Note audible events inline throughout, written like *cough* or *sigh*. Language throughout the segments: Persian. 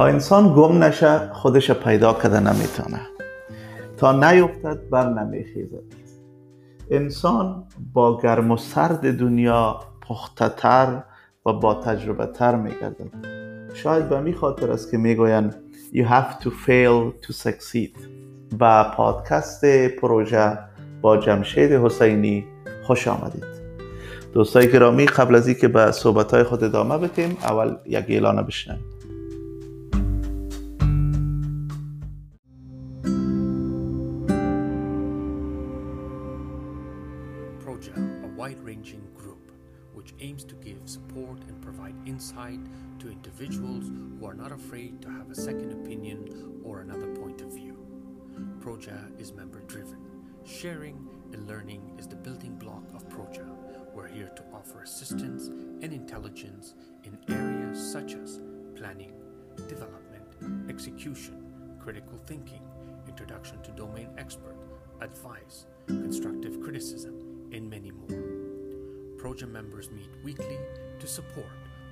انسان گم نشه خودش پیدا کرده نمی‌تونه. تا نیفتد بر نمیخیزد. انسان با گرم و سرد دنیا پختتر و با تجربه تر میگردد. شاید به خاطر است که می‌گویند you have to fail to succeed. و پادکست پروژه با جمشید حسینی خوش آمدید. دوستای گرامی قبل از اینکه به صحبت های خود ادامه بتیم اول یک Proja, a wide ranging group which aims to give support and provide insight to individuals who are not afraid to have a second opinion or another point of view. Proja is member driven. Sharing and learning is the building block of Proja. We're here to offer assistance and intelligence in areas such as planning, development, execution, critical thinking, introduction to domain expert, advice, constructive criticism, and many more. Proja members meet weekly to support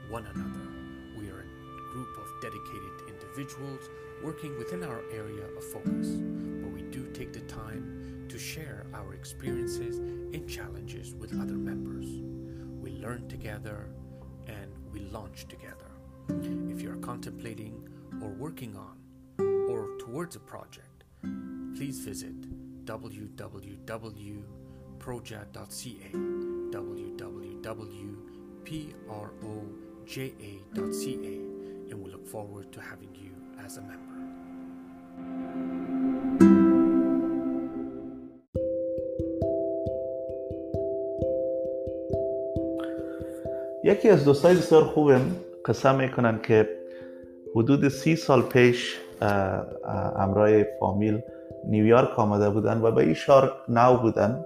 one another. We are a group of dedicated individuals working within our area of focus, but we do take the time to share our experiences and challenges with other members. We learn together and we launch together. If you're contemplating or working on or towards a project, please visit www.proja.ca www.pro ja.ca and we look forward to having you as a member. یکی از دوستای بسیار خوبم قسم می‌کنن که حدود سی سال پیش امرای فامیل نیویورک آمده بودن و به این شهر نو بودن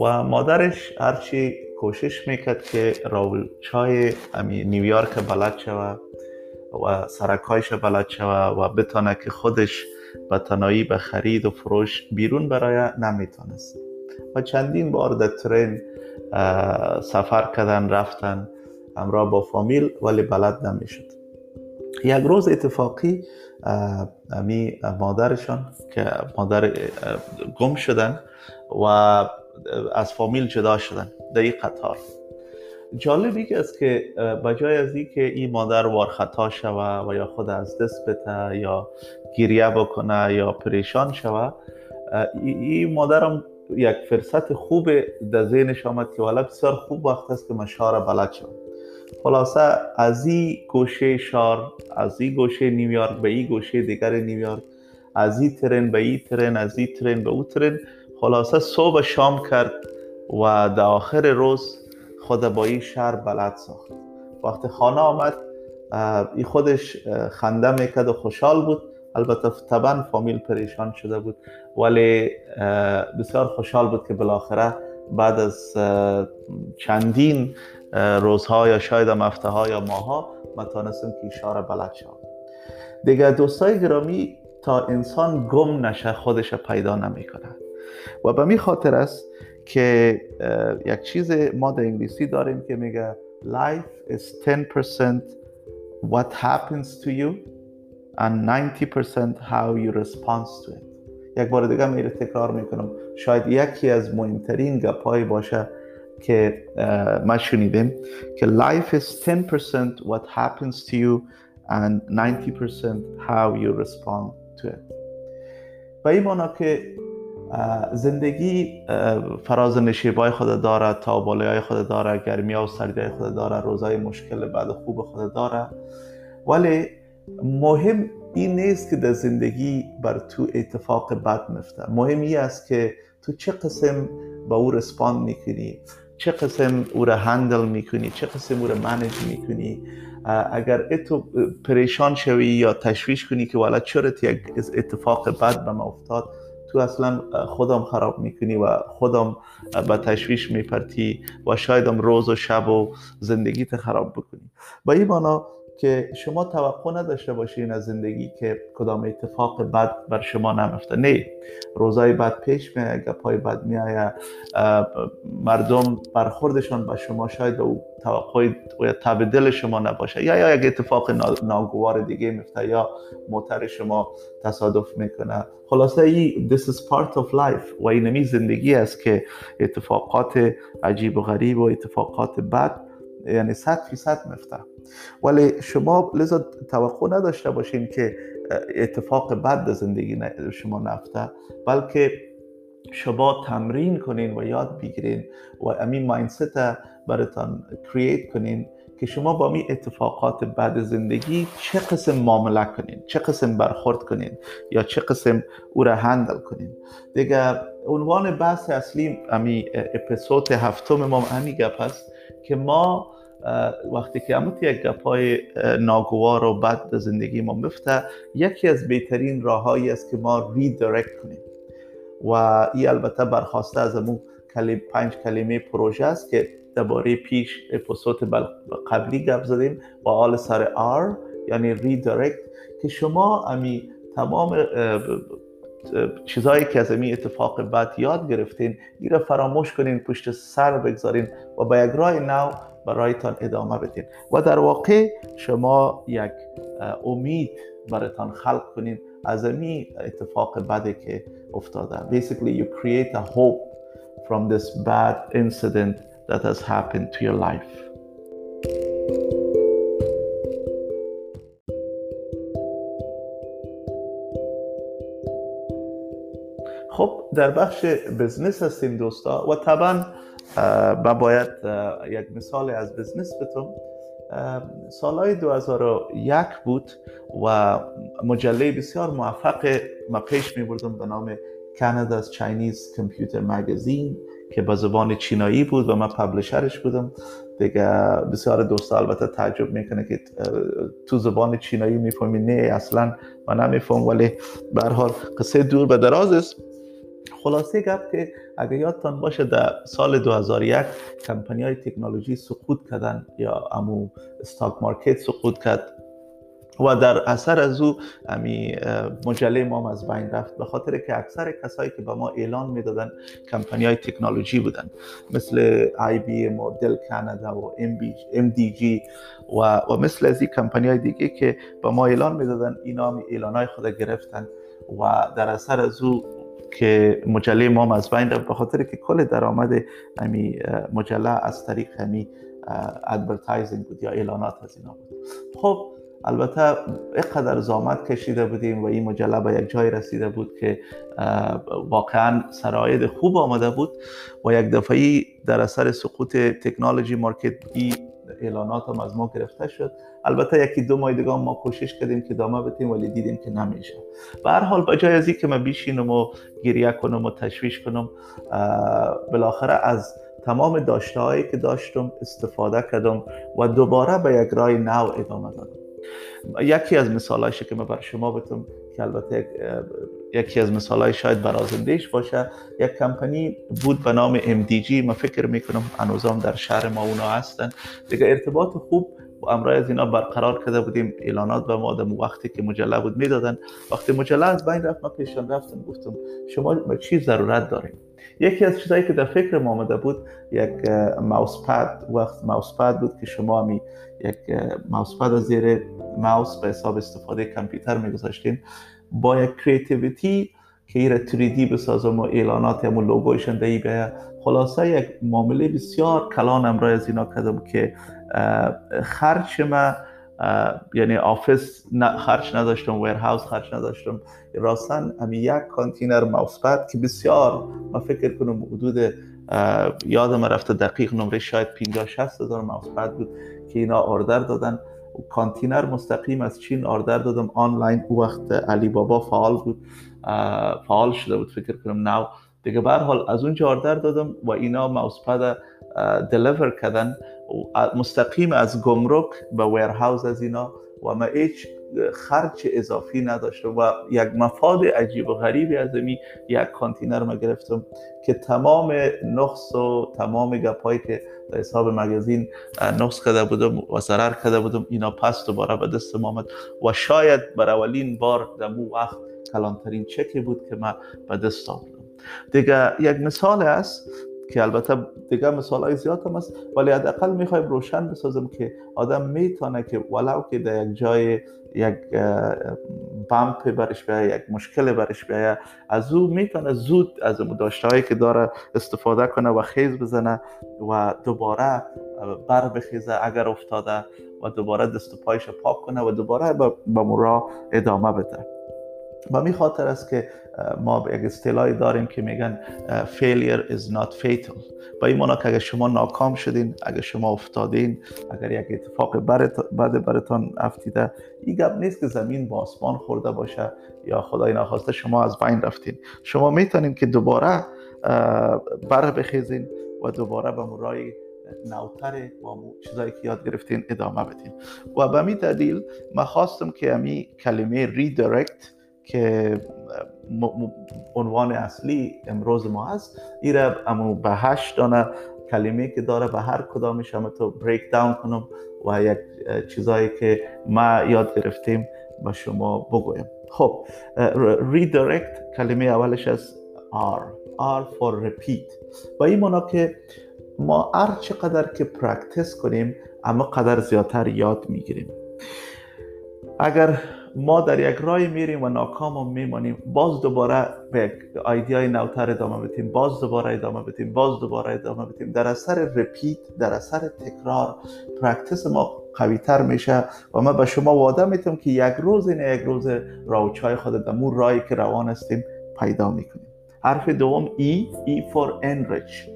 و مادرش هرچی کوشش می‌کرد که راول چای نیویورک بلد شوه و سرکایش بلد شوه و بتانه که خودش به تنایی به خرید و فروش بیرون برای نمی‌تونست. و چندین بار در ترین سفر کردن رفتن همراه با فامیل ولی بلد نمی‌شد. یک روز اتفاقی امی مادرشان که مادر گم شدن و از فامیل جدا شدن. در این قطار جالب که است که بجای از این که این مادر وار خطا شوه و یا خود از دست بته یا گریه بکنه یا پریشان شوه این مادرم یک فرصت خوب در ذهنش آمد که والا بسیار خوب وقت است که من شهر بلد شد خلاصه از این گوشه شهر از این گوشه نیویورک به این گوشه دیگر نیویورک از این ترن به این ترن از این ترن به او ترن خلاصه صبح شام کرد و در آخر روز خود با این شهر بلد ساخت. وقتی خانه آمد ای خودش خنده می‌کرد و خوشحال بود. البته طبعا فامیل پریشان شده بود ولی بسیار خوشحال بود که بالاخره بعد از چندین روزها یا شاید هم هفته ها یا ماها ما تانستم که اشاره بلد شد دیگه دوستای گرامی تا انسان گم نشه خودش پیدا نمی‌کنه و به می خاطر است که یک چیز ما در انگلیسی داریم که میگه life is 10% what happens to you and 90% how you respond to it. یک بار دیگه میره تکرار می‌کنم. شاید یکی از مهمترین گپایی باشه که ما شنیدیم که life is 10% what happens to you and 90% how you respond to it. و این که زندگی فراز نشیبای خود داره تا بالای خود داره گرمی و سردی خود داره روزای مشکل بعد خوب خود داره. ولی مهم این نیست که در زندگی بر تو اتفاق بد میفته. مهم این است که تو چه قسم به او رسپاند می‌کنی چه قسم او را هندل می‌کنی چه قسم او را منج می‌کنی. اگر تو پریشان شوی یا تشویش کنی که والا چرا یک اتفاق بد به ما افتاد تو اصلا خودم خراب می‌کنی و خودم به تشویش میپرتی و شایدم روز و شب و زندگیت خراب بکنی. با این که شما توقع نداشته باشین از زندگی که کدام اتفاق بد بر شما نمفته نه روزای بد پیش میایه گپای بد میایه مردم برخوردشان با شما شاید او توقع و تب دل شما نباشه. یا یا یک اتفاق ناگوار دیگه میفته یا موتر شما تصادف می‌کنه. خلاصه ای this is part of life. و اینمی زندگی است که اتفاقات عجیب و غریب و اتفاقات بد یعنی صد فیصد مفته ولی شما لذا توقع نداشته باشین که اتفاق بد در زندگی شما نفته بلکه شما تمرین کنین و یاد بگیرین و امین مایندست براتان کرییت کنین که شما با می اتفاقات بد زندگی چه قسم معامله کنین چه قسم برخورد کنین یا چه قسم او را هندل کنین. دیگه عنوان بحث اصلی امی اپیزود هفتم ما همین گپ است که ما وقتی که اموت یک گپای ناگوار و بد در زندگی ما مفته یکی از بهترین راههایی است که ما ریدایرکت کنیم. و این البته برخواسته از امون کلیم پنج کلمه پروژه است که درباره پیش اپیزود قبلی گپ زدیم با آل سر آر یعنی ریدایرکت که شما امی تمام چیزهایی که از این اتفاق بد یاد گرفتین این فراموش کنین پشت سر بگذارین و با یک راه نو برایتان ادامه بدین. و در واقع شما یک امید برایتان خلق کنین از این اتفاق بدی که افتاده. Basically you create a hope from this bad incident that has happened to your life. خب در بخش بزنس هستیم دوستا و طبعا من باید یک مثال از بزنس بتون سالهای 2001 بود و مجله بسیار موفق ما پیش می بردم به نام کانادا's چاینیز کمپیوتر مگزین که به زبان چینایی بود و من پبلشرش بودم. دیگه بسیار دوست البته تعجب می‌کنه که تو زبان چینایی می‌فهمی. نه اصلا من نمیفهم ولی به حال قصه دور به دراز است. خلاصه گپ که اگر یادتان باشه در سال 2001 کمپانی های تکنولوژی سقوط کردن یا امو stock market سقوط کرد و در اثر از او امی مجله ما از بین رفت به خاطر که اکثر کسایی که به ما اعلان می‌دادن کمپانی های تکنولوژی بودن مثل آی بی ام و دل کانادا و ام دی جی و, و مثل از این کمپانی های دیگه که به ما اعلان می‌دادن اینا هم اعلان های خود گرفتن و در اثر از او که مجله ما از بین رفت به خاطر که کل درآمد امی مجله از طریق همی advertising بود یا اعلانات از اینا بود. خب البته اینقدر زحمت کشیده بودیم و این مجله به یک جای رسیده بود که واقعا سرش خوب آمده بود و یک دفعی در اثر سقوط technology market ای اعلانات هم از ما گرفته شد. البته یکی دو ماه دیگه ما کوشش کردیم که ادامه بتیم ولی دیدیم که نمیشه. به هر حال بجای از که من بیشینم و گریه کنم و تشویش کنم بالاخره از تمام داشته هایی که داشتم استفاده کردم و دوباره به یک رای نو ادامه دادم. یکی از مثالایشه که من بر شما بتم که البته یکی از مثالای شاید برازندهش باشه. یک کمپانی بود به نام MDG ما فکر می‌کنم هنوزم در شهر ما اونا هستن. دیگه ارتباط خوب و امرای از اینا برقرار کرده بودیم. اعلانات به ما وقتی که مجله بود می‌دادن. وقتی مجله از بین رفت ما پیشان رفتم گفتم شما چی ضرورت داریم یکی از چیزایی که در فکر ما آمده بود یک mouse pad وقت mouse pad بود که شما می یک ماوس پد زیر ماوس به حساب استفاده کامپیوتر میگذاشتین با یک creativity که ایره 3D بسازم و اعلانات هم و لوگوی شانه دهی به خلاصه یک معامله بسیار کلان امرای از اینا کردم که خرچ ما یعنی office خرچ نداشتم warehouse خرچ نداشتم راستاً همی یک کانتینر mouse pad که بسیار ما فکر کنم حدود یادم رفته دقیق نمره شاید 50 60 هزار mouse pad بود که اینا order دادن. کانتینر مستقیم از چین order دادم. آنلاین او وقت علی بابا فعال بود فعال شده بود فکر کنم نو دیگه به حال از اونجا order دادم و اینا mouse pad دلیور کردن. مستقیم از گمرک به ویرهاوس از اینا. و ما هیچ خرچ اضافی نداشته و یک مفاد عجیب و غریبی از می یک کانتینر ما گرفتم که تمام نقص و تمام گپایی که در حساب مگزین نقص کرده بودم و ضرر کرده بودم اینا پس دوباره به دست آمد و شاید بر اولین بار در مو وقت کلانترین چکی بود که من به دست آوردم. دیگه یک مثال است که البته دیگه مثال های زیاد هم است ولی حداقل می‌خوایم روشن بسازم که آدم می‌تونه که ولو که در یک جای یک بمپ برش بیایه یک مشکل برش بیایه از او می‌تونه زود از داشته هایی که داره استفاده کنه و خیز بزنه و دوباره بر بخیزه اگر افتاده و دوباره دست و پایش پاک کنه و دوباره به مرا ادامه بده. و می خاطر است که ما یک اصطلاحی داریم که میگن failure is not fatal. با این مانا که اگر شما ناکام شدین اگر شما افتادین اگر یک اتفاق بعد براتان افتیده این گپ نیست که زمین با آسمان خورده باشه یا خدای نخواسته شما از بین رفتین. شما می‌تونین که دوباره بر بخیزین و دوباره به مرای نوتر با چیزایی که یاد گرفتین ادامه بدین. و به می دلیل ما خواستم که امی کلمه redirect که عنوان اصلی امروز ما هست. ایره امو به هشت دانه کلمه که داره به هر کدامش همتو break down کنم و یک چیزایی که ما یاد گرفتیم به شما بگویم. خب redirect کلمه اولش از R. R for repeat. و این معنا که ما هر چقدر که practice کنیم امو قدر زیادتر یاد می‌گیریم. اگر ما در یک راهی میریم و ناکام میمانیم. باز دوباره به idea ی نوتر ادامه بدیم باز دوباره ادامه بدیم باز دوباره ادامه بدیم در اثر repeat در اثر تکرار practice ما قوی تر میشه و ما به شما وعده می‌تونم که یک روز این یک روز راه و چاه خود در امو راهی که روان هستیم پیدا می‌کنیم. حرف دوم ای ای فور enrich.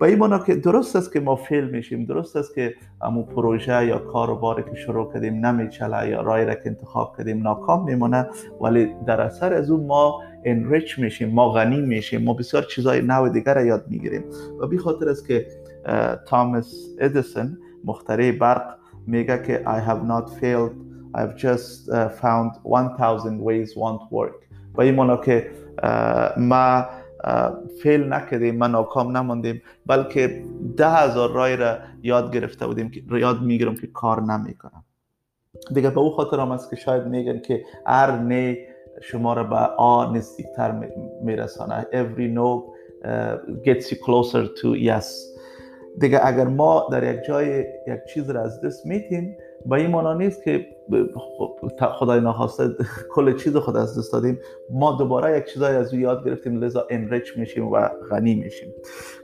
به این مانا که درست است که ما فیل میشیم درست است که امو پروژه یا کار و باری که شروع کردیم نمیچله یا رای را که انتخاب کردیم ناکام میمونه ولی در اثر از اون ما انریچ میشیم ما غنی میشیم ما بسیار چیزای نو دیگر یاد می‌گیریم. و بی خاطر است که تامس ادیسون مخترع برق میگه که I have not failed I've just found 1000 ways won't work. و این مانا که ما فیل نکردیم ما ناکام نماندیم بلکه ده هزار رای را یاد گرفته بودیم که یاد می‌گیرم که کار نمی‌کنم. دیگه به او خاطر هم است که شاید میگن که هر نه شما را به آ نزدیکتر میرسانه. Every no gets you closer to yes. دیگه اگر ما در یک جای یک چیز را از دست میتیم به این معنا نیست که خدای نخواسته *laughs* کل چیز خود از دست دادیم ما دوباره یک چیزای از او یاد گرفتیم لذا enrich میشیم و غنی میشیم.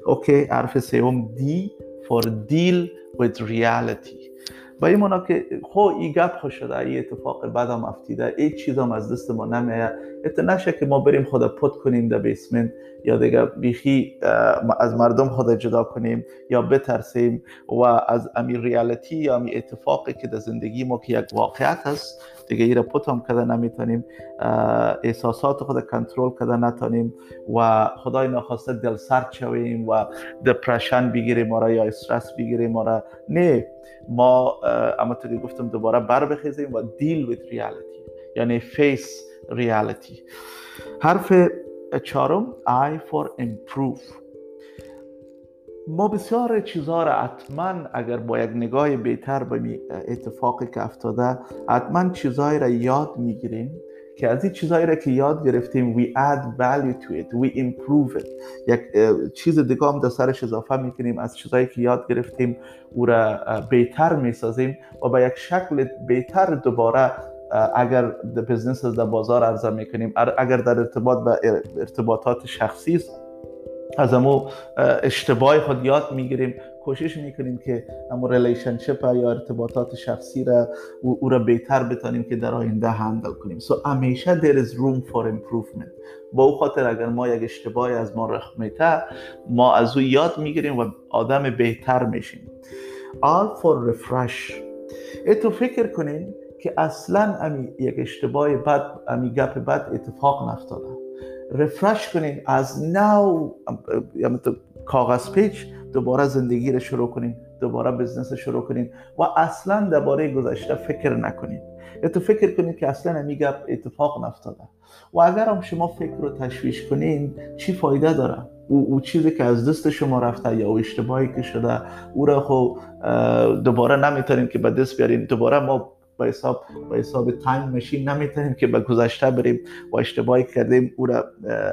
okay حرف سوم D for deal with reality. به این معنا که خو ای گپ خو شده ای اتفاق بعدم افتیده ای چیز هم از دست ما نمیه. هیچ نشه که ما بریم خود پت کنیم در basement یا دیگه بیخی از مردم خود جدا کنیم یا بترسیم و از امی reality یا امی اتفاقی که در زندگی ما که یک واقعیت هست دیگه ایره پت هم کده نمی‌تونیم احساسات خود کنترل کده نتونیم و خدای نخواسته دل سرد شویم و depression بگیریم ما یا استرس بگیریم ما نه ما امتو گفتم دوباره بر بخیزیم و deal with reality یعنی face reality. حرف چهارم I for improve. ما بسیار چیزها را حتما اگر با یک نگاه بهتر به اتفاقی که افتاده حتما چیزهایی را یاد می‌گیریم که از این چیزهایی را که یاد گرفتیم we add value to it we improve it. یک چیز دیگه هم در سرش اضافه می‌کنیم. از چیزهایی که یاد گرفتیم او را بهتر می‌سازیم و به یک شکل بهتر دوباره اگر business در بازار عرضه می‌کنیم. اگر در ارتباط به ارتباطات شخصی از امو اشتباه خود یاد می‌گیریم. کوشش می‌کنیم که امو relationship یا ارتباطات شخصی را او را بهتر بتانیم که در آینده handle کنیم. so, so, همیشه there is room for improvement. با او خاطر اگر ما یک اشتباهی از ما رخ میته ما از او یاد می‌گیریم و آدم بهتر میشیم. All for refresh. اتو فکر کنین که اصلا امی یک اشتباه بد امی گپ بد اتفاق نفتاده رفرش کنین. از نو یعنی کاغذ پیچ دوباره زندگی رو شروع کنین. دوباره بزنس شروع کنین و اصلا درباره گذشته فکر نکنین. تو فکر کنید که اصلا همی اتفاق نفتاده و اگر هم شما فکر رو تشویش کنین چی فایده داره؟ او, او چیزی که از دست شما رفته یا او اشتباهی که شده او را خب دوباره نمی‌تونیم که به دست بیاریم. دوباره ما با حساب با حساب تایم ماشین نمی‌تونیم که به گذشته بریم و اشتباهی کردیم او را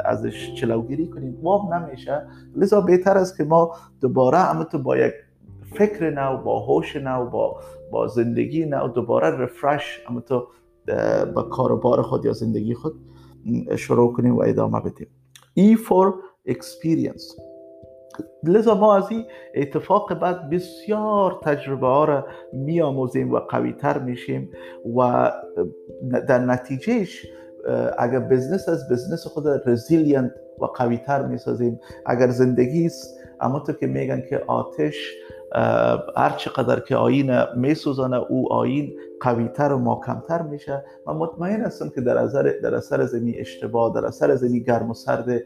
ازش چلوگیری کنیم. واب نمیشه. لذا بهتر است که ما دوباره اما تو با یک فکر نو با هوش نو با با زندگی نو دوباره رفرش اما تو با کاروبار خود یا زندگی خود شروع کنیم و ادامه بدیم. E for experience. لذا ما از این اتفاق بعد بسیار تجربه ها را می آموزیم و قوی تر میشیم و در نتیجهش اگر business است business خود resilient و قوی تر می سازیم اگر زندگی است امی طو که میگن که آتش هر چقدر که آهن میسوزانه او آهن قویتر و محکمتر میشه. و مطمئن هستم که در اثر در اثر زمین اشتباه در اثر زمین گرم و سرد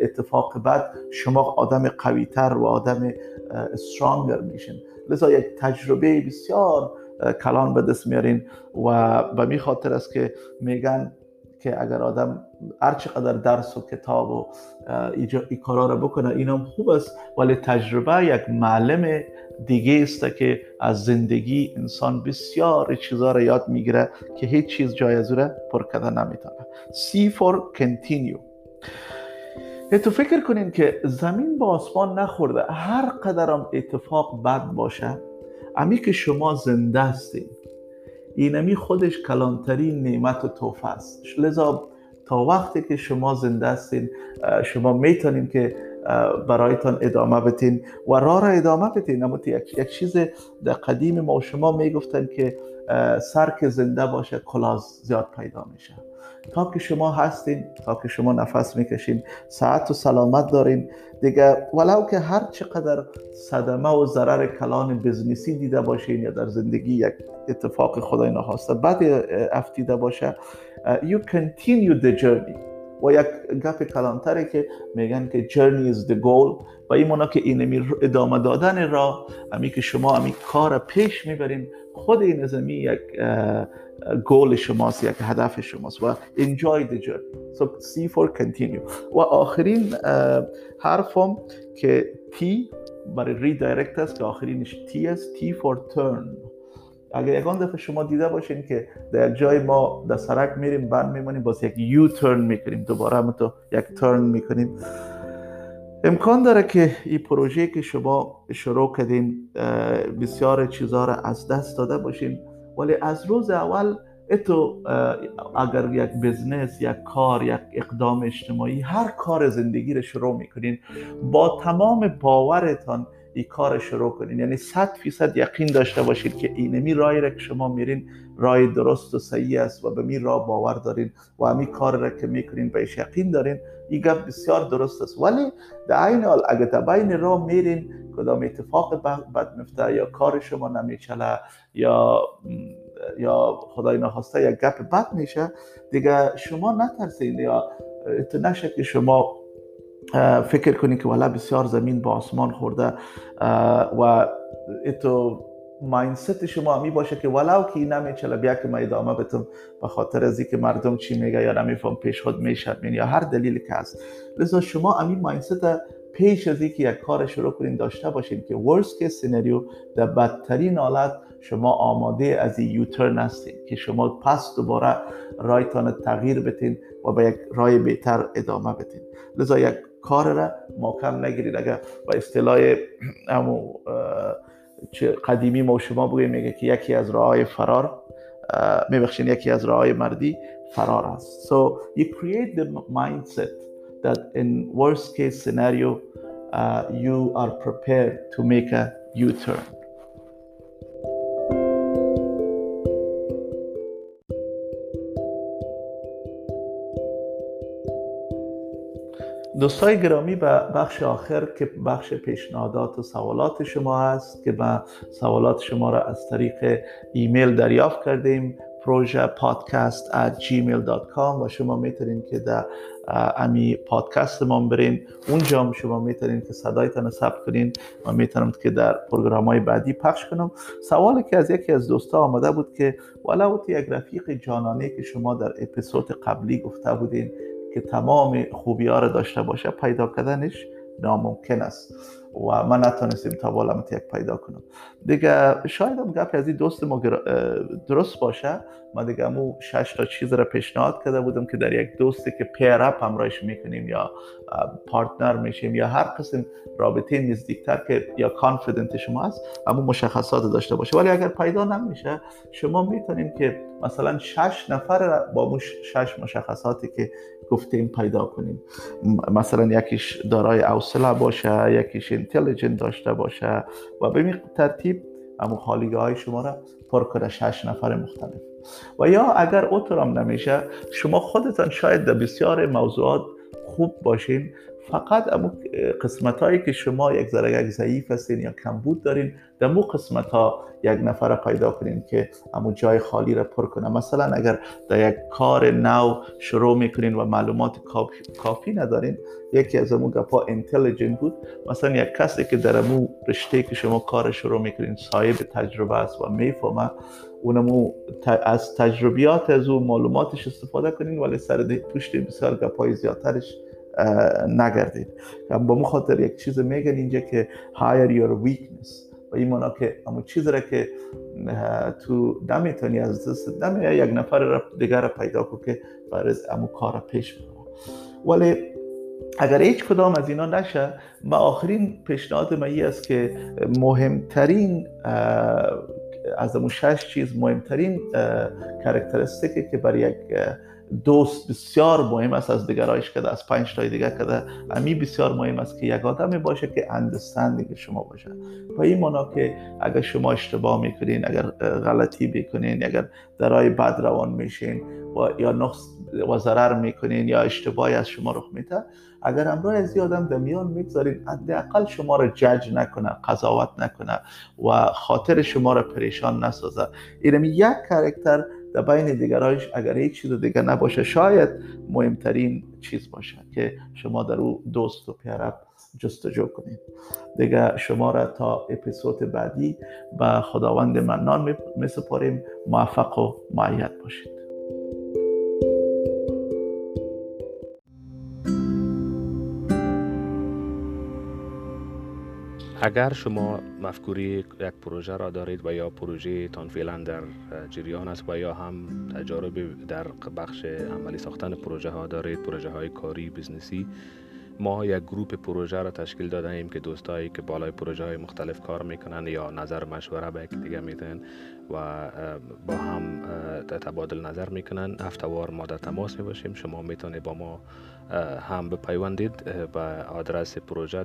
اتفاق بعد شما آدم قویتر و آدم استرانگر میشین. لذا یک تجربه بسیار کلان به دست میارین و به می خاطر است که میگن که اگر آدم هر چقدر درس و کتاب و این کارا رو بکنه اینم خوب است ولی تجربه یک معلم دیگه است که از زندگی انسان بسیار چیزا رو یاد می‌گیره که هیچ چیز جای از پر کرده نمی‌تونه. C for continue. تو فکر کنین که زمین با آسمان نخورده هر قدرم اتفاق بد باشه امی که شما زنده هستین. اینمی خودش کلانترین نعمت و توفه است. لذا تا وقتی که شما زنده هستین شما می‌تونین که برایتان ادامه بتین و راه را ادامه بتین اما یک, یک چیز در قدیم ما شما می‌گفتن که سر که زنده باشه کلاز زیاد پیدا میشه. تا که شما هستین تا که شما نفس می‌کشین ساعت و سلامت دارین. دیگه ولو که هر چقدر صدمه و ضرر کلان بزنسی دیده باشین یا در زندگی یک اتفاق خدای نخواسته بعد افتیده باشه you continue the journey. و یک گپ کلانتره که میگن که journey is the goal. و این که اینمی ادامه دادن را امی که شما امی کار پیش می‌برین خود این ازمی یک گول شماست یک هدف شماست و enjoy the journey. So C for continue. و آخرین حرفم که T برای ریدایرکت است که آخرینش T است. T for turn. اگر یکان دفعه شما دیده باشین که در جای ما در سرک میریم بند میمونیم باز یک یو ترن می‌کنیم. دوباره هم تو یک ترن می‌کنیم. امکان داره که این پروژه که شما شروع کردین بسیار چیزها را از دست داده باشین. ولی از روز اول اتو اگر یک بزنس یک کار یک اقدام اجتماعی هر کار زندگی رو شروع می‌کنین با تمام باورتان این کار شروع کنین. یعنی صد فیصد یقین داشته باشید که اینمی رای را که شما میرین رای درست و صحیح است و به می راه باور دارین و همی کار را که می‌کنین بهش یقین دارین. این گپ بسیار درست است. ولی در این حال اگر در بین راه میرین کدام اتفاق بد میفته یا کار شما نمیچله یا یا خدای نخواسته یک گپ بد میشه دیگه شما نترسین یا نشه که شما فکر کنید که والا بسیار زمین با آسمان خورده و اتو ماینست شما می باشه که ولو که نمیچله بیا که ما ادامه بتم به خاطر از که مردم چی میگه یا نمیفهم پیش خود می‌شد یا هر دلیلی که هست. لذا شما امی mindset پیش از اینکه یک کار شروع کنین داشته باشین که worst case scenario در بدترین حالت شما آماده از این U-turn هستین که شما پس دوباره رایتان تغییر بتین و به یک رای بهتر ادامه بتین لذا یک کار را محکم نگیرید. اگر با اصطلاح همو قدیمی ما شما بگویم میگه که یکی از راه فرار میبخشین یکی از راه مردی فرار است. So you create the mindset that in worst case scenario uh, you are prepared to make a U-turn. دوستای گرامی به بخش آخر که بخش پیشنهادات و سوالات شما هست که به سوالات شما را از طریق ایمیل دریافت کردیم پروژه پادکست at gmail.com و شما می‌تونین که در امی پادکست ما برین. اونجا هم شما می‌تونین که صدایتان ثبت کنین. و می‌تونم که در پروگرام های بعدی پخش کنم. سوالی که از یکی از دوستا آمده بود که ولو یک رفیق جانانه که شما در اپیزود قبلی گفته بودین؟ که تمام خوبی ها رو داشته باشه پیدا کردنش ناممکن است. و من نتونستیم تا بالا یک پیدا کنم. دیگه شاید هم گپ از این دوست ما درست باشه. ما دیگه امو شش تا چیز را پیشنهاد کرده بودم که در یک دوستی که پیر اپ همراهش می‌کنیم یا پارتنر میشیم یا هر قسم رابطه نزدیکتر که یا کانفیدنت شما هست اما مشخصات داشته باشه. ولی اگر پیدا نمیشه شما می‌تونیم که مثلا شش نفر با مش شش مشخصاتی که گفتیم پیدا کنیم. مثلا یکیش دارای حوصله باشه یکیش اینتلیجنت داشته باشه و به ترتیب اما خالیگاه های شما را پر کنه شش نفر مختلف. و یا اگر اوترام نمیشه شما خودتان شاید در بسیار موضوعات خوب باشین فقط امو قسمت هایی که شما یک ذره یک ضعیف هستین یا کمبود دارین در مو قسمت ها یک نفر پیدا کنین که امو جای خالی را پر کنه. مثلا اگر در یک کار نو شروع می‌کنین و معلومات کافی ندارین یکی از امو گپا انتلیجنت بود. مثلا یک کسی که در امو رشته که شما کار شروع می‌کنین صاحب تجربه است و می‌فهمه اونمو از تجربیات از او معلوماتش استفاده کنین ولی سر پشت بسیار گپای زیادترش نگردید. با مو خاطر یک چیز میگن اینجا که hire your weakness. و این مانا که اما چیز را که تو نمی‌تونی از دست نمی یک نفر دیگر را پیدا کن که برای امو کار پیش بره ولی اگر هیچ کدام از اینا نشه ما آخرین پیشنهاد ما است که مهمترین از امو شش چیز مهمترین کرکترستیکی که برای یک دوست بسیار مهم است از دیگرایش کده از پنج تای دیگر کده امی بسیار مهم است که یک آدمی باشه که اندستندی شما باشه. و این مانا که اگر شما اشتباه می‌کنین اگر غلطی بکنین اگر درای بد روان میشین و یا نقص و ضرر می‌کنین یا اشتباهی از شما رخ میده اگر امرای از آدم در میان می‌گذارین حداقل شما را جج نکنه قضاوت نکنه و خاطر شما را پریشان نسازه. این یک کرکتر در بین دیگرایش اگر هیچ چیز دیگر نباشه شاید مهمترین چیز باشه که شما در او دوست و پیرب جستجو کنید. دیگه شما را تا اپیزود بعدی به خداوند منان می سپاریم. موفق و معید باشید. اگر شما مفکوری یک پروژه را دارید و یا پروژه تان فعلا در جریان است و یا هم تجارب در بخش عملی ساختن پروژه ها دارید پروژه های کاری بزنسی ما یک گروپ پروژه را تشکیل داده ایم که دوستایی که بالای پروژه های مختلف کار می‌کنن یا نظر مشوره به یک دیگه میتن و با هم تبادل نظر می‌کنن هفتوار ما در تماس می باشیم شما می‌تونید با ما هم بپیوندید به آدرس پروژه